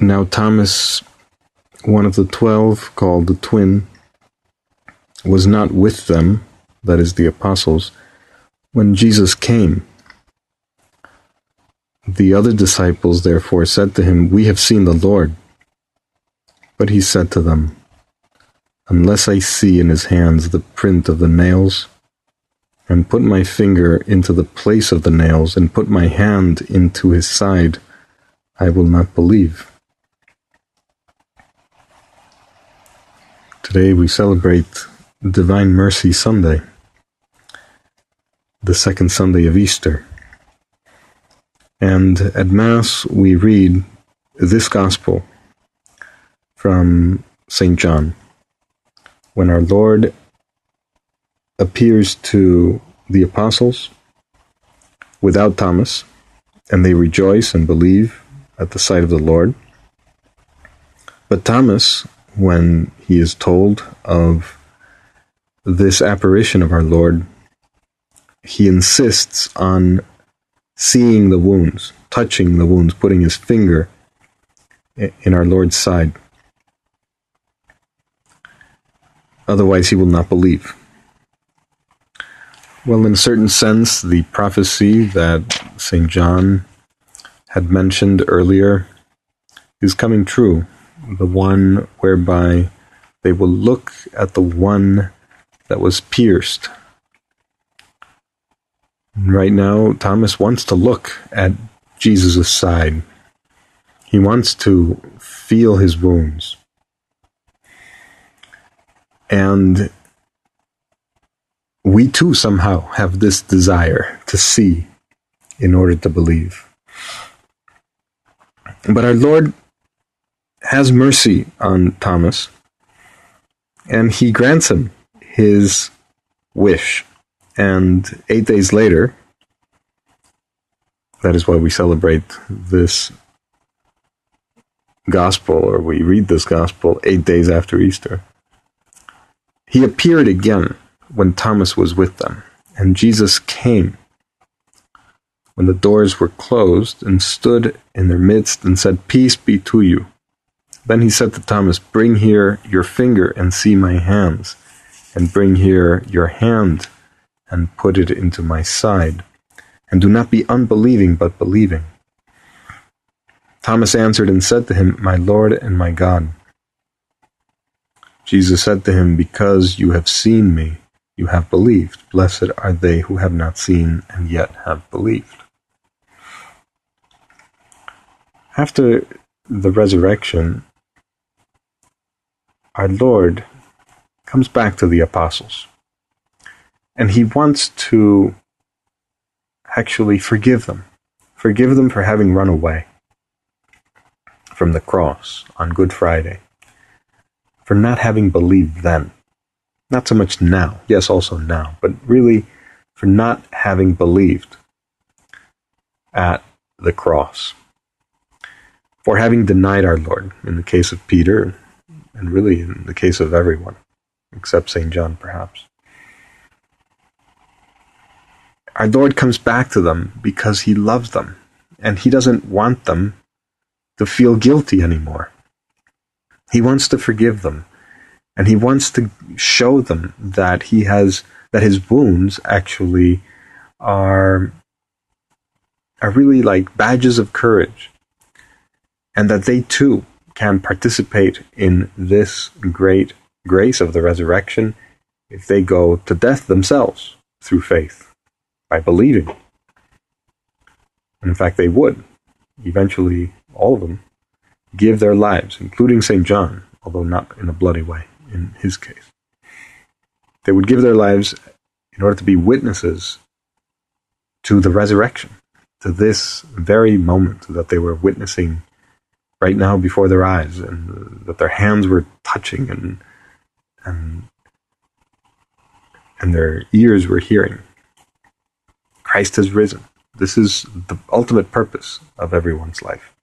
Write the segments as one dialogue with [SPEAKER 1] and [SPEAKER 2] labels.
[SPEAKER 1] Now, Thomas, one of the twelve, called the twin, was not with them, that is, the apostles, when Jesus came. The other disciples therefore said to him, We have seen the Lord. But he said to them, Unless I see in his hands the print of the nails, and put my finger into the place of the nails, and put my hand into his side, I will not believe. Today we celebrate Divine Mercy Sunday, the second Sunday of Easter. And at Mass we read this Gospel from St. John, when our Lord appears to the apostles without Thomas, and they rejoice and believe at the sight of the Lord. But Thomas, when he is told of this apparition of our Lord, he insists on seeing the wounds, touching the wounds, putting his finger in our Lord's side. Otherwise, he will not believe. Well, in a certain sense, the prophecy that St. John had mentioned earlier is coming true. The one whereby they will look at the one that was pierced. Right now, Thomas wants to look at Jesus' side. He wants to feel his wounds. And we too somehow have this desire to see in order to believe. But our Lord has mercy on Thomas and he grants him his wish. And eight days later, that is why we celebrate this gospel, or we read this gospel eight days after Easter. He appeared again when Thomas was with them, and Jesus came when the doors were closed and stood in their midst and said, Peace be to you. Then he said to Thomas, Bring here your finger and see my hands, and bring here your hand and put it into my side. And do not be unbelieving, but believing. Thomas answered and said to him, My Lord and my God. Jesus said to him, Because you have seen me, you have believed. Blessed are they who have not seen and yet have believed. After the resurrection, our Lord comes back to the apostles. And he wants to actually forgive them. Forgive them for having run away from the cross on Good Friday. For not having believed then. Not so much now, yes, also now, but really for not having believed at the cross. For having denied our Lord, in the case of Peter, and really in the case of everyone, except St. John, perhaps. Our Lord comes back to them because He loves them, and He doesn't want them to feel guilty anymore. He wants to forgive them, and He wants to show them that He has that His wounds actually are are really like badges of courage, and that they too can participate in this great grace of the resurrection if they go to death themselves through faith, by believing. And in fact, they would. Eventually, all of them give their lives, including St. John, although not in a bloody way in his case. They would give their lives in order to be witnesses to the resurrection, to this very moment that they were witnessing right now before their eyes, and that their hands were touching and and and their ears were hearing. Christ has risen. This is the ultimate purpose of everyone's life.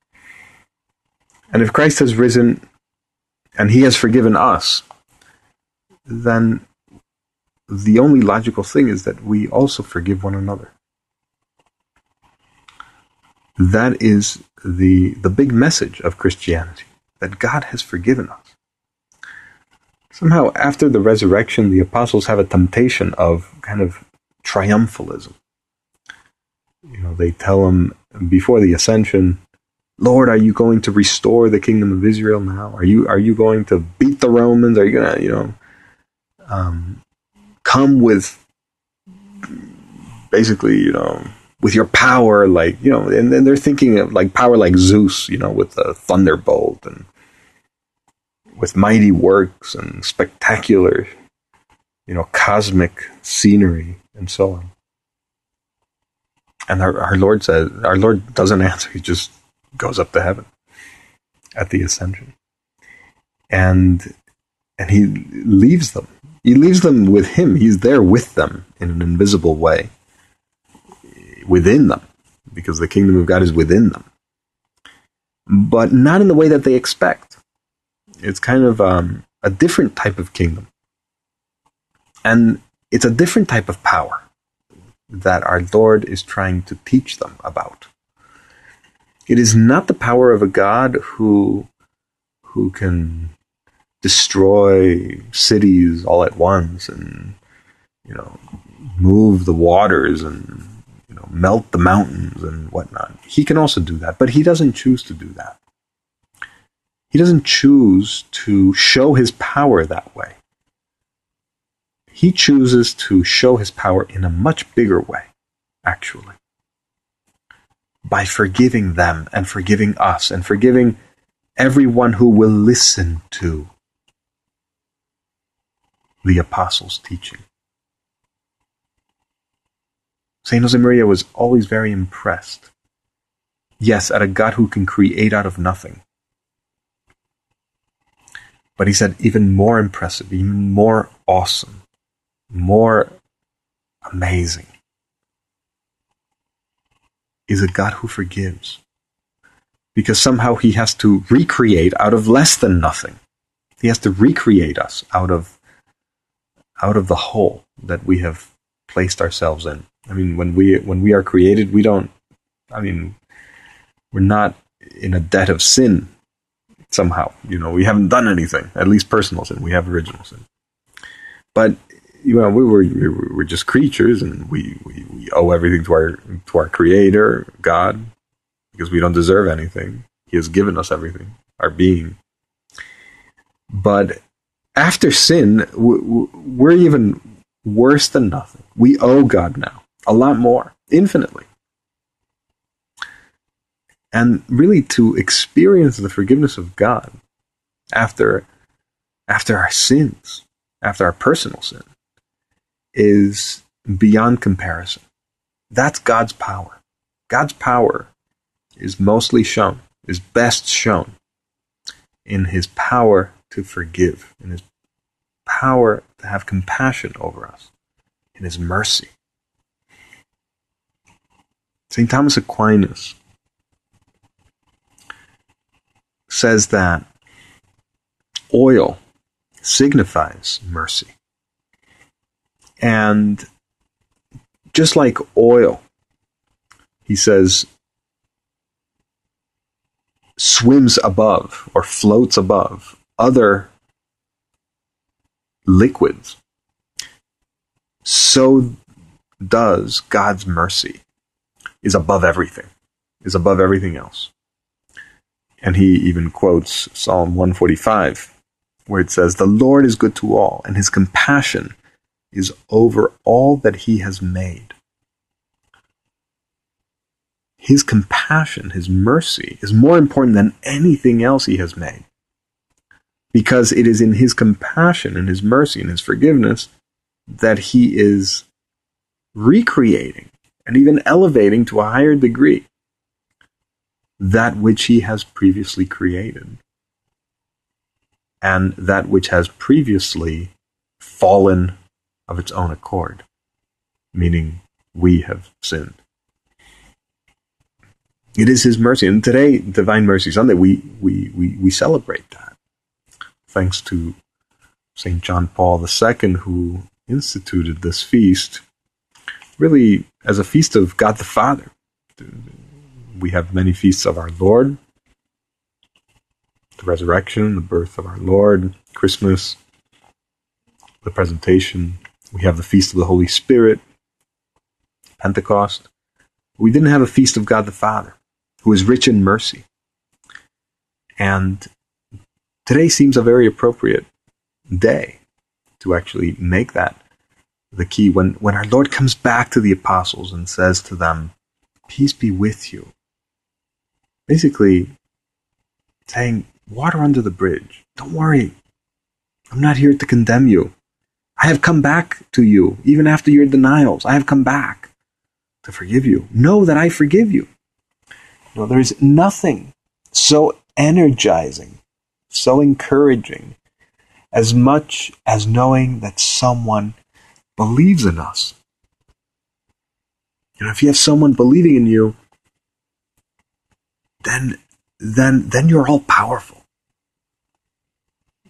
[SPEAKER 1] And if Christ has risen and he has forgiven us, then the only logical thing is that we also forgive one another. That is the, the big message of Christianity, that God has forgiven us. Somehow, after the resurrection, the apostles have a temptation of kind of triumphalism. You know, they tell him before the ascension, Lord, are you going to restore the kingdom of Israel now? Are you are you going to beat the Romans? Are you gonna, you know, um, come with basically, you know, with your power, like you know, and then they're thinking of like power like Zeus, you know, with the thunderbolt and with mighty works and spectacular, you know, cosmic scenery and so on. And our, our Lord says, our Lord doesn't answer; He just goes up to heaven at the ascension, and and He leaves them. He leaves them with Him. He's there with them in an invisible way within them, because the kingdom of God is within them, but not in the way that they expect. It's kind of um, a different type of kingdom, and it's a different type of power that our Lord is trying to teach them about. It is not the power of a God who who can destroy cities all at once and you know move the waters and melt the mountains and whatnot. He can also do that, but he doesn't choose to do that. He doesn't choose to show his power that way. He chooses to show his power in a much bigger way, actually. By forgiving them and forgiving us and forgiving everyone who will listen to the apostles' teaching. St. Josemaria was always very impressed. Yes, at a God who can create out of nothing. But he said, even more impressive, even more awesome, more amazing is a God who forgives. Because somehow he has to recreate out of less than nothing. He has to recreate us out of out of the hole that we have placed ourselves in. I mean, when we when we are created, we don't. I mean, we're not in a debt of sin somehow. You know, we haven't done anything. At least personal sin. We have original sin. But you know, we were we were just creatures, and we, we, we owe everything to our to our Creator, God, because we don't deserve anything. He has given us everything, our being. But after sin, we're even worse than nothing. We owe God now a lot more, infinitely. And really to experience the forgiveness of God after after our sins, after our personal sin, is beyond comparison. That's God's power. God's power is mostly shown, is best shown in his power to forgive, in his power to have compassion over us, in his mercy. St. Thomas Aquinas says that oil signifies mercy. And just like oil, he says, swims above or floats above other liquids, so does God's mercy is above everything, is above everything else. And he even quotes Psalm 145, where it says, The Lord is good to all, and his compassion is over all that he has made. His compassion, his mercy, is more important than anything else he has made. Because it is in his compassion and his mercy and his forgiveness that he is recreating and even elevating to a higher degree that which he has previously created and that which has previously fallen of its own accord, meaning we have sinned. It is His mercy. And today, Divine Mercy Sunday, we, we, we, we celebrate that. Thanks to St. John Paul II, who instituted this feast really as a feast of God the Father. We have many feasts of our Lord, the resurrection, the birth of our Lord, Christmas, the presentation. We have the feast of the Holy Spirit, Pentecost. We didn't have a feast of God the Father, who is rich in mercy. And today seems a very appropriate day to actually make that the key when, when our Lord comes back to the apostles and says to them, Peace be with you. Basically, saying, Water under the bridge. Don't worry. I'm not here to condemn you. I have come back to you, even after your denials. I have come back to forgive you. Know that I forgive you. No, there is nothing so energizing, so encouraging, as much as knowing that someone believes in us. You know, if you have someone believing in you, then then then you're all powerful.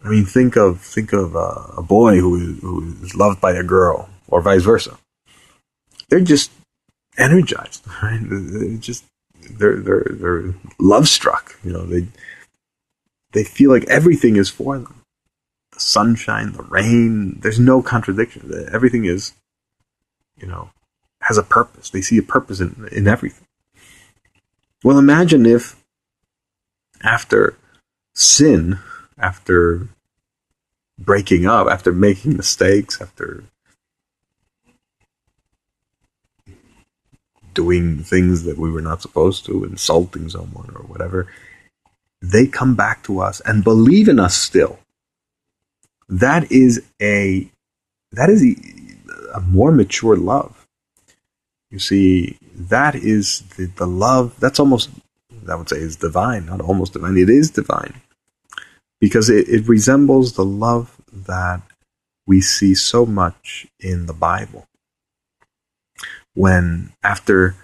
[SPEAKER 1] I mean, think of think of a boy who is, who is loved by a girl, or vice versa. They're just energized, right? They're just they're they're they're love struck. You know, they they feel like everything is for them the sunshine, the rain. There's no contradiction. Everything is, you know, has a purpose. They see a purpose in, in everything. Well, imagine if after sin, after breaking up, after making mistakes, after doing things that we were not supposed to, insulting someone or whatever, they come back to us and believe in us still that is a that is a, a more mature love. You see, that is the, the love that's almost I would say is divine, not almost divine. It is divine because it, it resembles the love that we see so much in the Bible. When after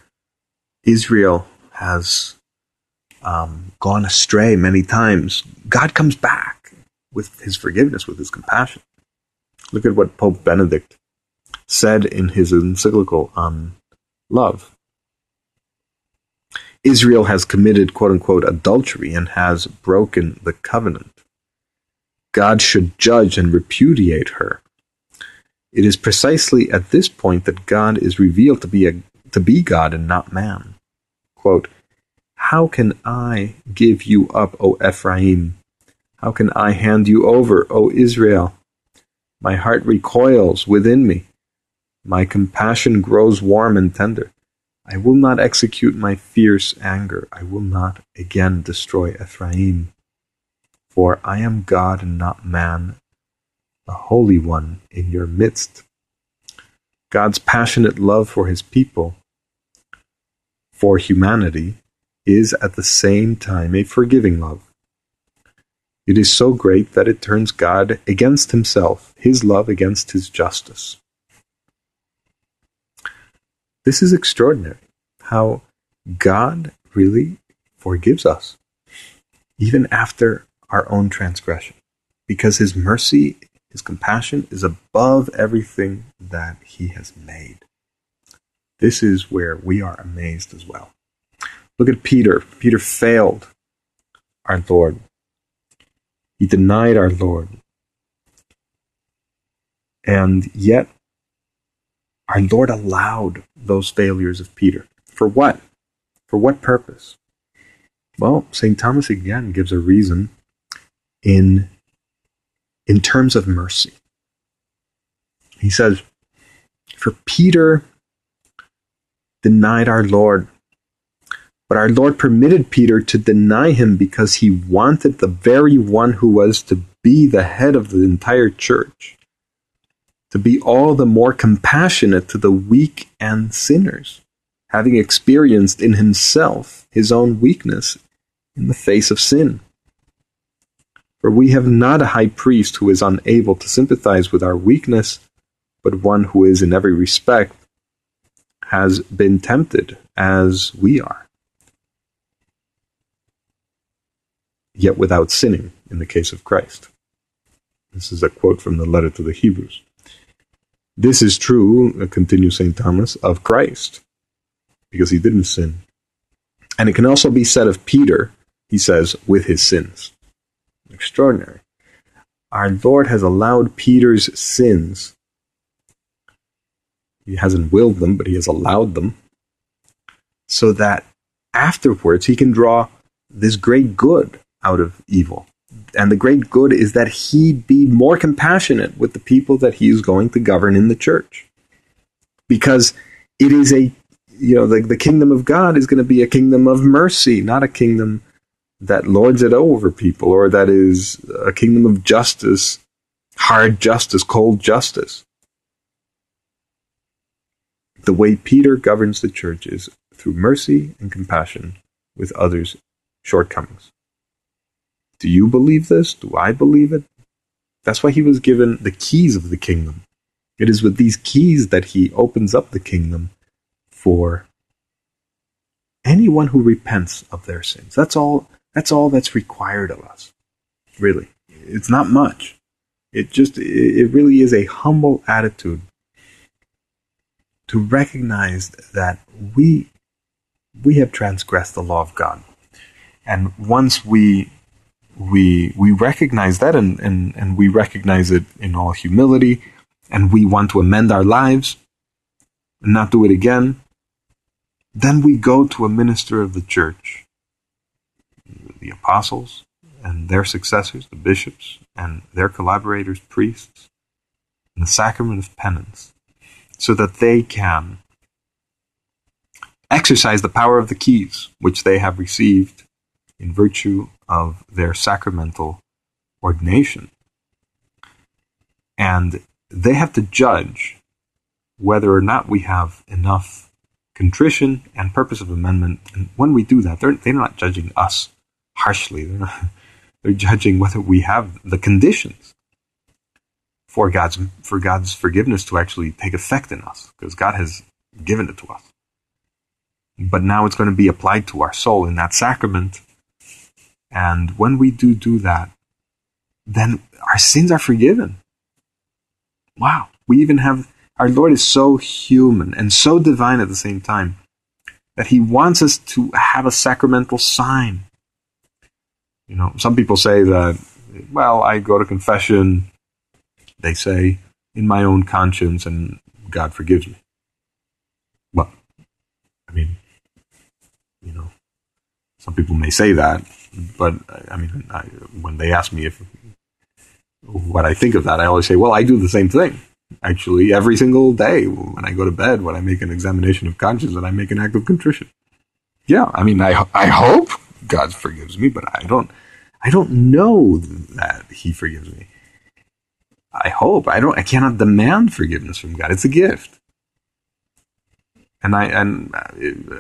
[SPEAKER 1] Israel has um, gone astray many times, God comes back with his forgiveness, with his compassion. Look at what Pope Benedict said in his encyclical on love. Israel has committed quote unquote adultery and has broken the covenant. God should judge and repudiate her. It is precisely at this point that God is revealed to be a, to be God and not man. Quote, How can I give you up, O Ephraim, how can I hand you over, O Israel? My heart recoils within me. My compassion grows warm and tender. I will not execute my fierce anger. I will not again destroy Ephraim. For I am God and not man, the Holy One in your midst. God's passionate love for his people, for humanity, is at the same time a forgiving love. It is so great that it turns God against himself, his love against his justice. This is extraordinary, how God really forgives us, even after our own transgression, because his mercy, his compassion is above everything that he has made. This is where we are amazed as well. Look at Peter. Peter failed our Lord he denied our Lord. And yet, our Lord allowed those failures of Peter. For what? For what purpose? Well, St. Thomas again gives a reason in, in terms of mercy. He says, For Peter denied our Lord but our Lord permitted Peter to deny him because he wanted the very one who was to be the head of the entire church to be all the more compassionate to the weak and sinners, having experienced in himself his own weakness in the face of sin. For we have not a high priest who is unable to sympathize with our weakness, but one who is in every respect has been tempted as we are, yet without sinning in the case of Christ. This is a quote from the letter to the Hebrews. This is true, continues St. Thomas, of Christ, because he didn't sin. And it can also be said of Peter, he says, with his sins. Extraordinary. Our Lord has allowed Peter's sins. He hasn't willed them, but he has allowed them. So that afterwards he can draw this great good out of evil. And the great good is that he be more compassionate with the people that he is going to govern in the church. Because it is a, you know, the, the kingdom of God is going to be a kingdom of mercy, not a kingdom that lords it over people or that is a kingdom of justice, hard justice, cold justice. The way Peter governs the church is through mercy and compassion with others' shortcomings. Do you believe this? Do I believe it? That's why he was given the keys of the kingdom. It is with these keys that he opens up the kingdom for anyone who repents of their sins. That's all that's all that's required of us. Really. It's not much. It just it really is a humble attitude to recognize that we we have transgressed the law of God. And once we we we recognize that and, and, and we recognize it in all humility and we want to amend our lives and not do it again, then we go to a minister of the church, the apostles and their successors, the bishops and their collaborators, priests, in the sacrament of penance, so that they can exercise the power of the keys which they have received in virtue of their sacramental ordination. And they have to judge whether or not we have enough contrition and purpose of amendment. And when we do that, they're, they're not judging us harshly. They're, not, they're judging whether we have the conditions for God's for God's forgiveness to actually take effect in us, because God has given it to us. But now it's going to be applied to our soul in that sacrament and when we do do that, then our sins are forgiven. Wow. We even have, our Lord is so human and so divine at the same time that he wants us to have a sacramental sign. You know, some people say that, well, I go to confession, they say, in my own conscience, and God forgives me. Well, I mean, you know, some people may say that, but I mean, I, when they ask me if what I think of that, I always say, well, I do the same thing. Actually, every single day when I go to bed, when I make an examination of conscience, and I make an act of contrition. Yeah, I mean, I I hope God forgives me, but I don't I don't know that He forgives me. I hope I don't. I cannot demand forgiveness from God. It's a gift and I and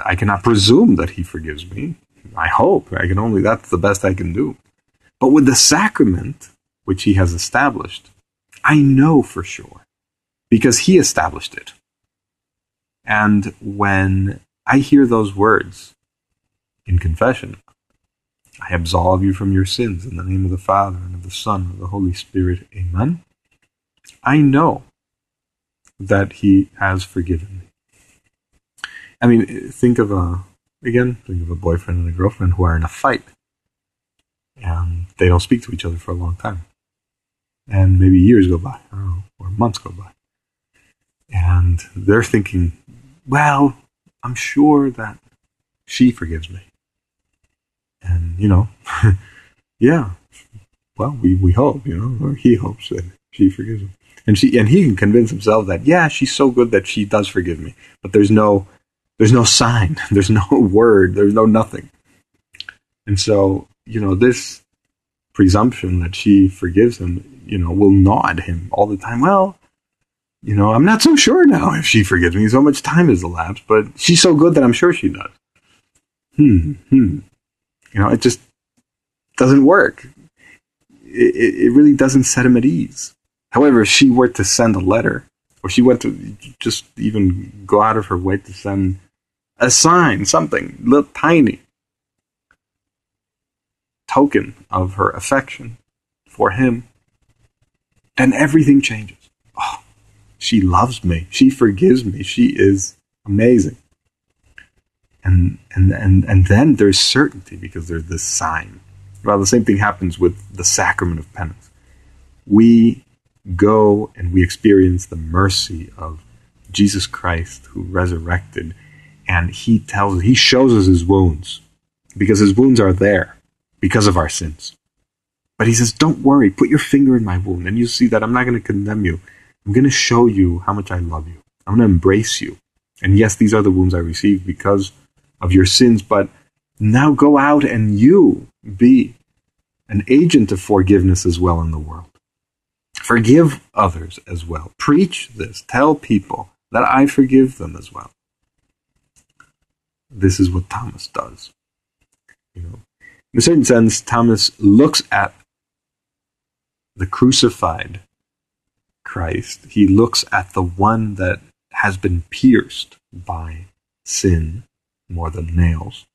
[SPEAKER 1] I cannot presume that he forgives me. I hope. I can only, that's the best I can do. But with the sacrament, which he has established, I know for sure because he established it. And when I hear those words in confession, I absolve you from your sins in the name of the Father and of the Son and of the Holy Spirit. Amen. I know that he has forgiven me. I mean, think of a again, think of a boyfriend and a girlfriend who are in a fight. And they don't speak to each other for a long time. And maybe years go by, know, or months go by. And they're thinking, well, I'm sure that she forgives me. And, you know, yeah, well, we, we hope, you know, or he hopes that she forgives him. And she and he can convince himself that, yeah, she's so good that she does forgive me. But there's no there's no sign. There's no word. There's no nothing. And so, you know, this presumption that she forgives him, you know, will gnaw at him all the time. Well, you know, I'm not so sure now if she forgives me. So much time has elapsed, but she's so good that I'm sure she does. hmm, hmm. You know, it just doesn't work. It, it, it really doesn't set him at ease. However, if she were to send a letter, or she went to just even go out of her way to send a sign, something little tiny token of her affection for him, then everything changes. Oh, she loves me. She forgives me. She is amazing. And, and, and, and then there's certainty because there's this sign. Well, the same thing happens with the sacrament of penance. We go and we experience the mercy of Jesus Christ who resurrected and he tells he shows us his wounds because his wounds are there because of our sins. But he says, Don't worry, put your finger in my wound, and you see that I'm not going to condemn you. I'm going to show you how much I love you. I'm going to embrace you. And yes, these are the wounds I received because of your sins, but now go out and you be an agent of forgiveness as well in the world. Forgive others as well. Preach this. Tell people that I forgive them as well. This is what Thomas does. You know, in a certain sense, Thomas looks at the crucified Christ, he looks at the one that has been pierced by sin more than nails.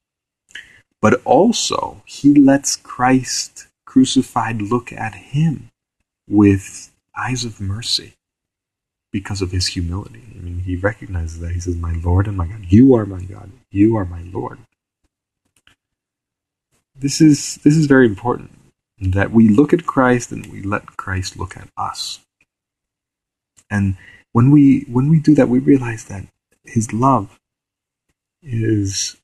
[SPEAKER 1] But also, he lets Christ crucified look at him with eyes of mercy because of his humility. I mean, he recognizes that. He says, My Lord and my God, you are my God, you are my Lord. This is, this is very important that we look at Christ and we let Christ look at us. And when we when we do that, we realize that His love is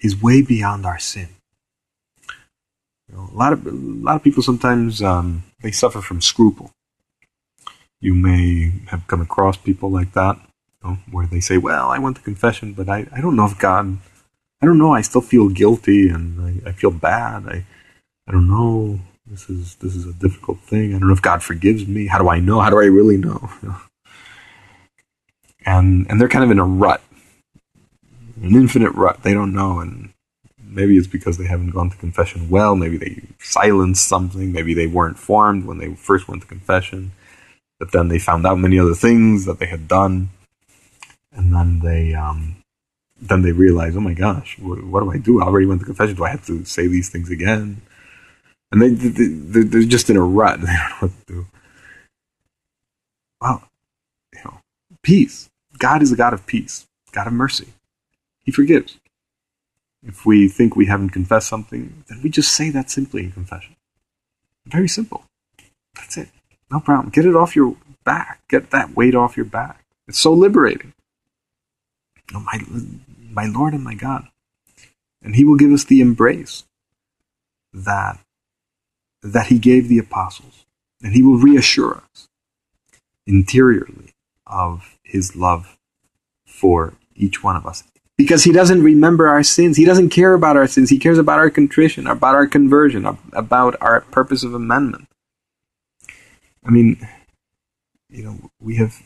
[SPEAKER 1] is way beyond our sin. You know, a lot of a lot of people sometimes um, they suffer from scruple. You may have come across people like that, you know, where they say, "Well, I went to confession, but I, I don't know if God, I don't know. I still feel guilty and I, I feel bad. I I don't know. This is this is a difficult thing. I don't know if God forgives me. How do I know? How do I really know? and and they're kind of in a rut, an infinite rut. They don't know, and maybe it's because they haven't gone to confession well. Maybe they silenced something. Maybe they weren't formed when they first went to confession. But then they found out many other things that they had done, and then they um, then they realize, oh my gosh, what, do I do? I already went to confession. Do I have to say these things again? and they, they they're just in a rut. They don't know what to do. Well, you know, peace. God is a God of peace, God of mercy. He forgives. If we think we haven't confessed something, then we just say that simply in confession. Very simple. That's it. No problem. Get it off your back. Get that weight off your back. It's so liberating. Oh, my, my Lord and my God. And He will give us the embrace that that he gave the apostles. And he will reassure us interiorly of his love for each one of us. Because he doesn't remember our sins. He doesn't care about our sins. He cares about our contrition, about our conversion, about our purpose of amendment. I mean, you know, we have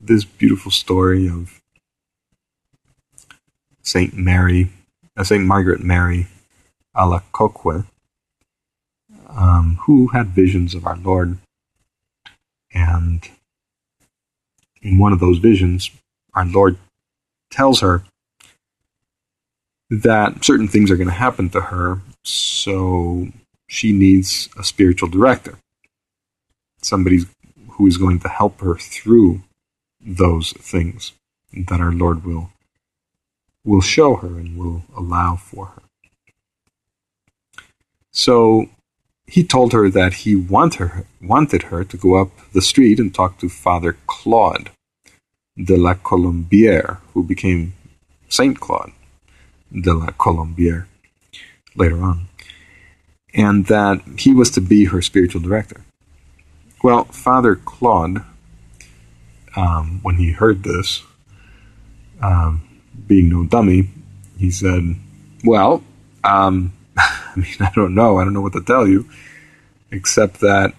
[SPEAKER 1] this beautiful story of Saint Mary, uh, Saint Margaret Mary Alacoque, um, who had visions of our Lord. And in one of those visions, our Lord tells her that certain things are going to happen to her, so she needs a spiritual director. Somebody who is going to help her through those things that our Lord will will show her and will allow for her. So he told her that he want her, wanted her to go up the street and talk to Father Claude de la Colombière, who became Saint Claude de la Colombière later on, and that he was to be her spiritual director. Well, Father Claude, um, when he heard this, um, being no dummy, he said, Well, um, I mean, I don't know. I don't know what to tell you, except that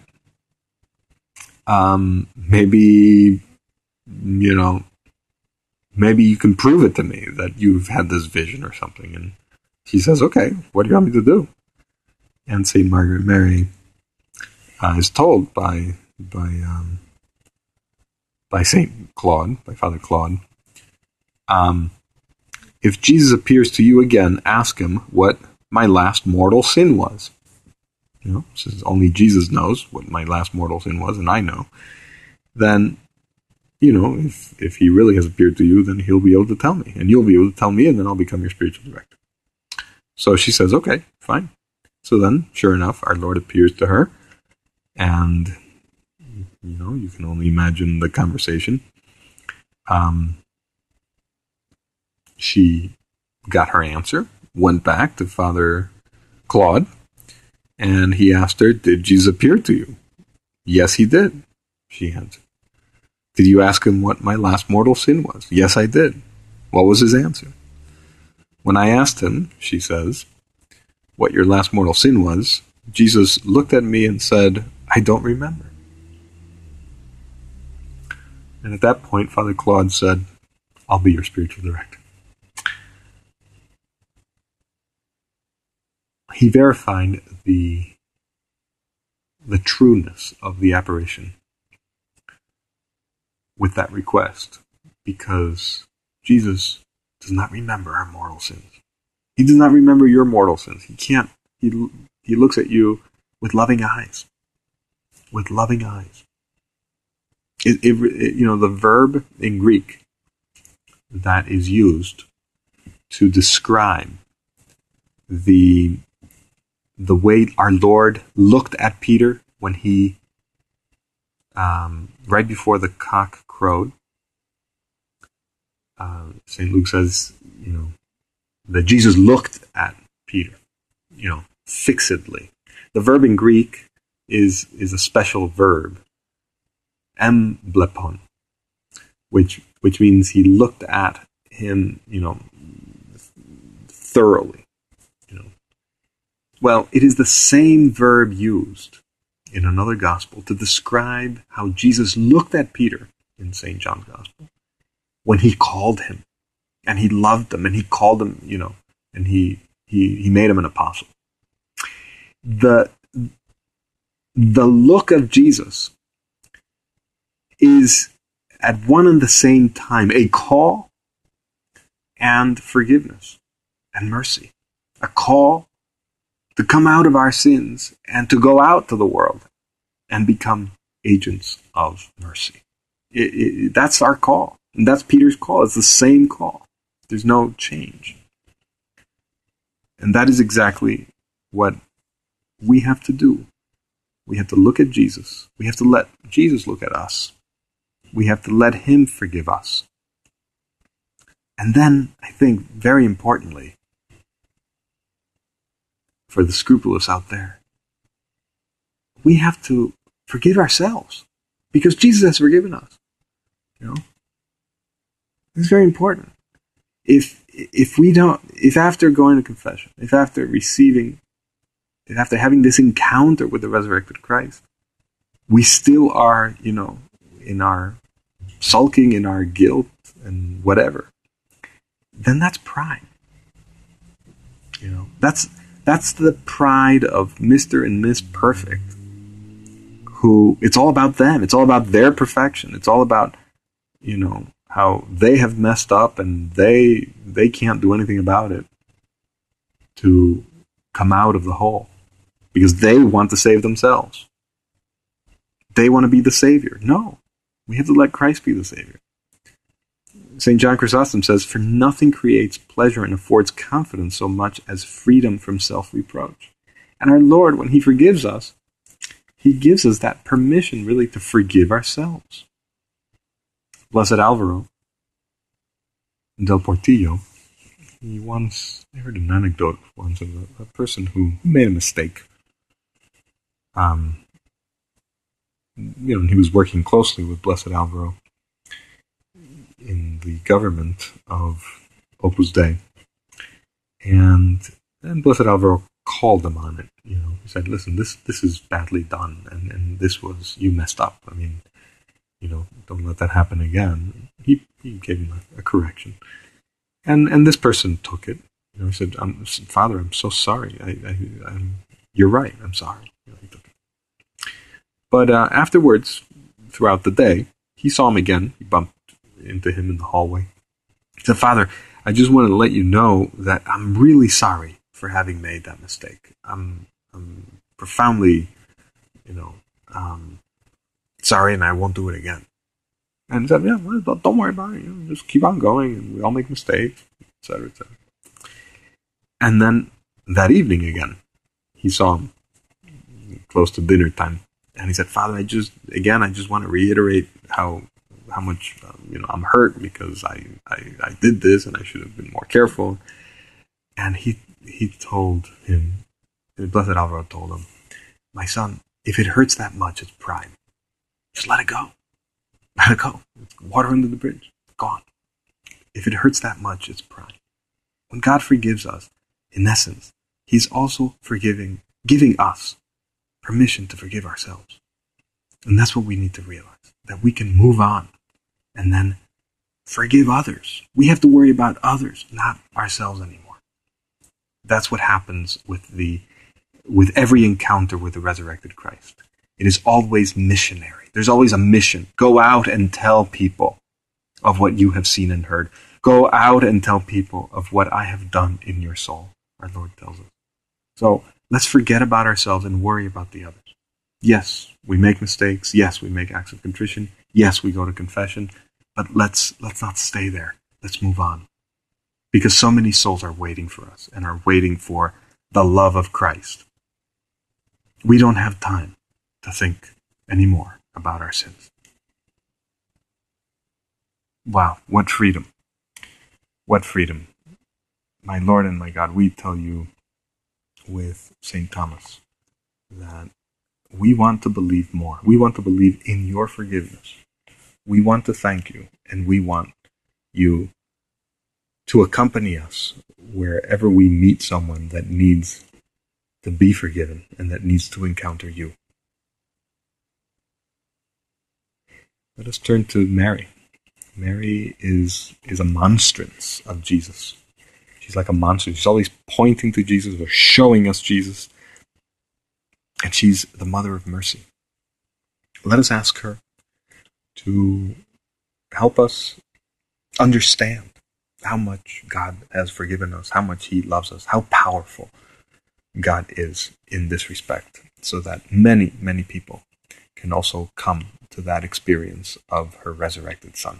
[SPEAKER 1] um, maybe, you know, maybe you can prove it to me that you've had this vision or something. And she says, okay, what do you want me to do? And St. Margaret Mary uh, is told by, by, um, by St. Claude, by Father Claude, um, if Jesus appears to you again, ask him what my last mortal sin was. You know, since only Jesus knows what my last mortal sin was, and I know, then, you know, if, if he really has appeared to you, then he'll be able to tell me, and you'll be able to tell me, and then I'll become your spiritual director. So she says, okay, fine. So then, sure enough, our Lord appears to her, and, you know, you can only imagine the conversation. Um, she got her answer, went back to Father Claude, and he asked her, Did Jesus appear to you? Yes, he did, she answered. Did you ask him what my last mortal sin was? Yes, I did. What was his answer? When I asked him, she says, what your last mortal sin was, Jesus looked at me and said, I don't remember. And at that point, Father Claude said, I'll be your spiritual director. He verified the, the trueness of the apparition with that request because Jesus does not remember our mortal sins. He does not remember your mortal sins. He can't. He, he looks at you with loving eyes. With loving eyes. It, it, it, you know, the verb in Greek that is used to describe the the way our Lord looked at Peter when he um, right before the cock crowed. Uh, Saint Luke says, you know, that Jesus looked at Peter, you know, fixedly. The verb in Greek is is a special verb, emblepon, which which means he looked at him, you know, thoroughly. You know, well, it is the same verb used in another gospel to describe how Jesus looked at Peter in St. John's gospel when he called him and he loved them and he called them, you know, and he he he made him an apostle. The the look of Jesus is at one and the same time a call and forgiveness and mercy. A call to come out of our sins and to go out to the world and become agents of mercy. It, it, that's our call. And that's Peter's call. It's the same call. There's no change. And that is exactly what we have to do. We have to look at Jesus. We have to let Jesus look at us. We have to let Him forgive us. And then, I think, very importantly, for the scrupulous out there, we have to forgive ourselves because Jesus has forgiven us. You know, it's very important if if we don't if after going to confession if after receiving if after having this encounter with the resurrected christ we still are you know in our sulking in our guilt and whatever then that's pride. You know that's that's the pride of mr and miss perfect who it's all about them. It's all about their perfection. It's all about you know how they have messed up and they they can't do anything about it to come out of the hole because they want to save themselves. They want to be the savior. No, we have to let Christ be the savior. St. John Chrysostom says, For nothing creates pleasure and affords confidence so much as freedom from self reproach. And our Lord, when He forgives us, He gives us that permission really to forgive ourselves. Blessed Alvaro del Portillo, he once, I heard an anecdote once of a, a person who made a mistake. Um, you know, he was working closely with Blessed Alvaro in the government of Opus Dei. And then Blessed Alvaro called him on it. You know, he said, listen, this, this is badly done, and, and this was, you messed up. I mean, you know, don't let that happen again. He, he gave him a, a correction. And, and this person took it You know, he said, I'm, Father, I'm so sorry. I, I, you're right. I'm sorry. But uh, afterwards, throughout the day, he saw him again. He bumped into him in the hallway. He said, Father, I just wanted to let you know that I'm really sorry for having made that mistake. I'm, I'm profoundly, you know, um, sorry, and I won't do it again. And he said, yeah, well, don't worry about it. You know, just keep on going, we all make mistakes, etc., etc. And then that evening again, he saw him close to dinner time, and he said, "Father, I just again, I just want to reiterate how how much um, you know I'm hurt because I, I I did this and I should have been more careful." And he he told him, Blessed Alvaro told him, "My son, if it hurts that much, it's pride. Just let it go. Let it go. Water under the bridge. gone. If it hurts that much, it's pride. When God forgives us, in essence, He's also forgiving, giving us permission to forgive ourselves. And that's what we need to realize that we can move on and then forgive others. We have to worry about others, not ourselves anymore. That's what happens with the with every encounter with the resurrected Christ. It is always missionary. There's always a mission. Go out and tell people of what you have seen and heard. Go out and tell people of what I have done in your soul, our Lord tells us. So let's forget about ourselves and worry about the others. Yes, we make mistakes. Yes, we make acts of contrition. Yes, we go to confession. But let's let's not stay there. Let's move on. Because so many souls are waiting for us and are waiting for the love of Christ. We don't have time to think anymore about our sins. Wow, what freedom. What freedom. My Lord and my God, we tell you with St. Thomas that we want to believe more. We want to believe in your forgiveness. We want to thank you, and we want you to accompany us wherever we meet someone that needs to be forgiven and that needs to encounter you. Let us turn to Mary. Mary is is a monstrance of Jesus. She's like a monstrance. She's always pointing to Jesus or showing us Jesus. And she's the mother of mercy. Let us ask her to help us understand how much God has forgiven us, how much He loves us, how powerful God is in this respect, so that many, many people can also come to that experience of her resurrected Son.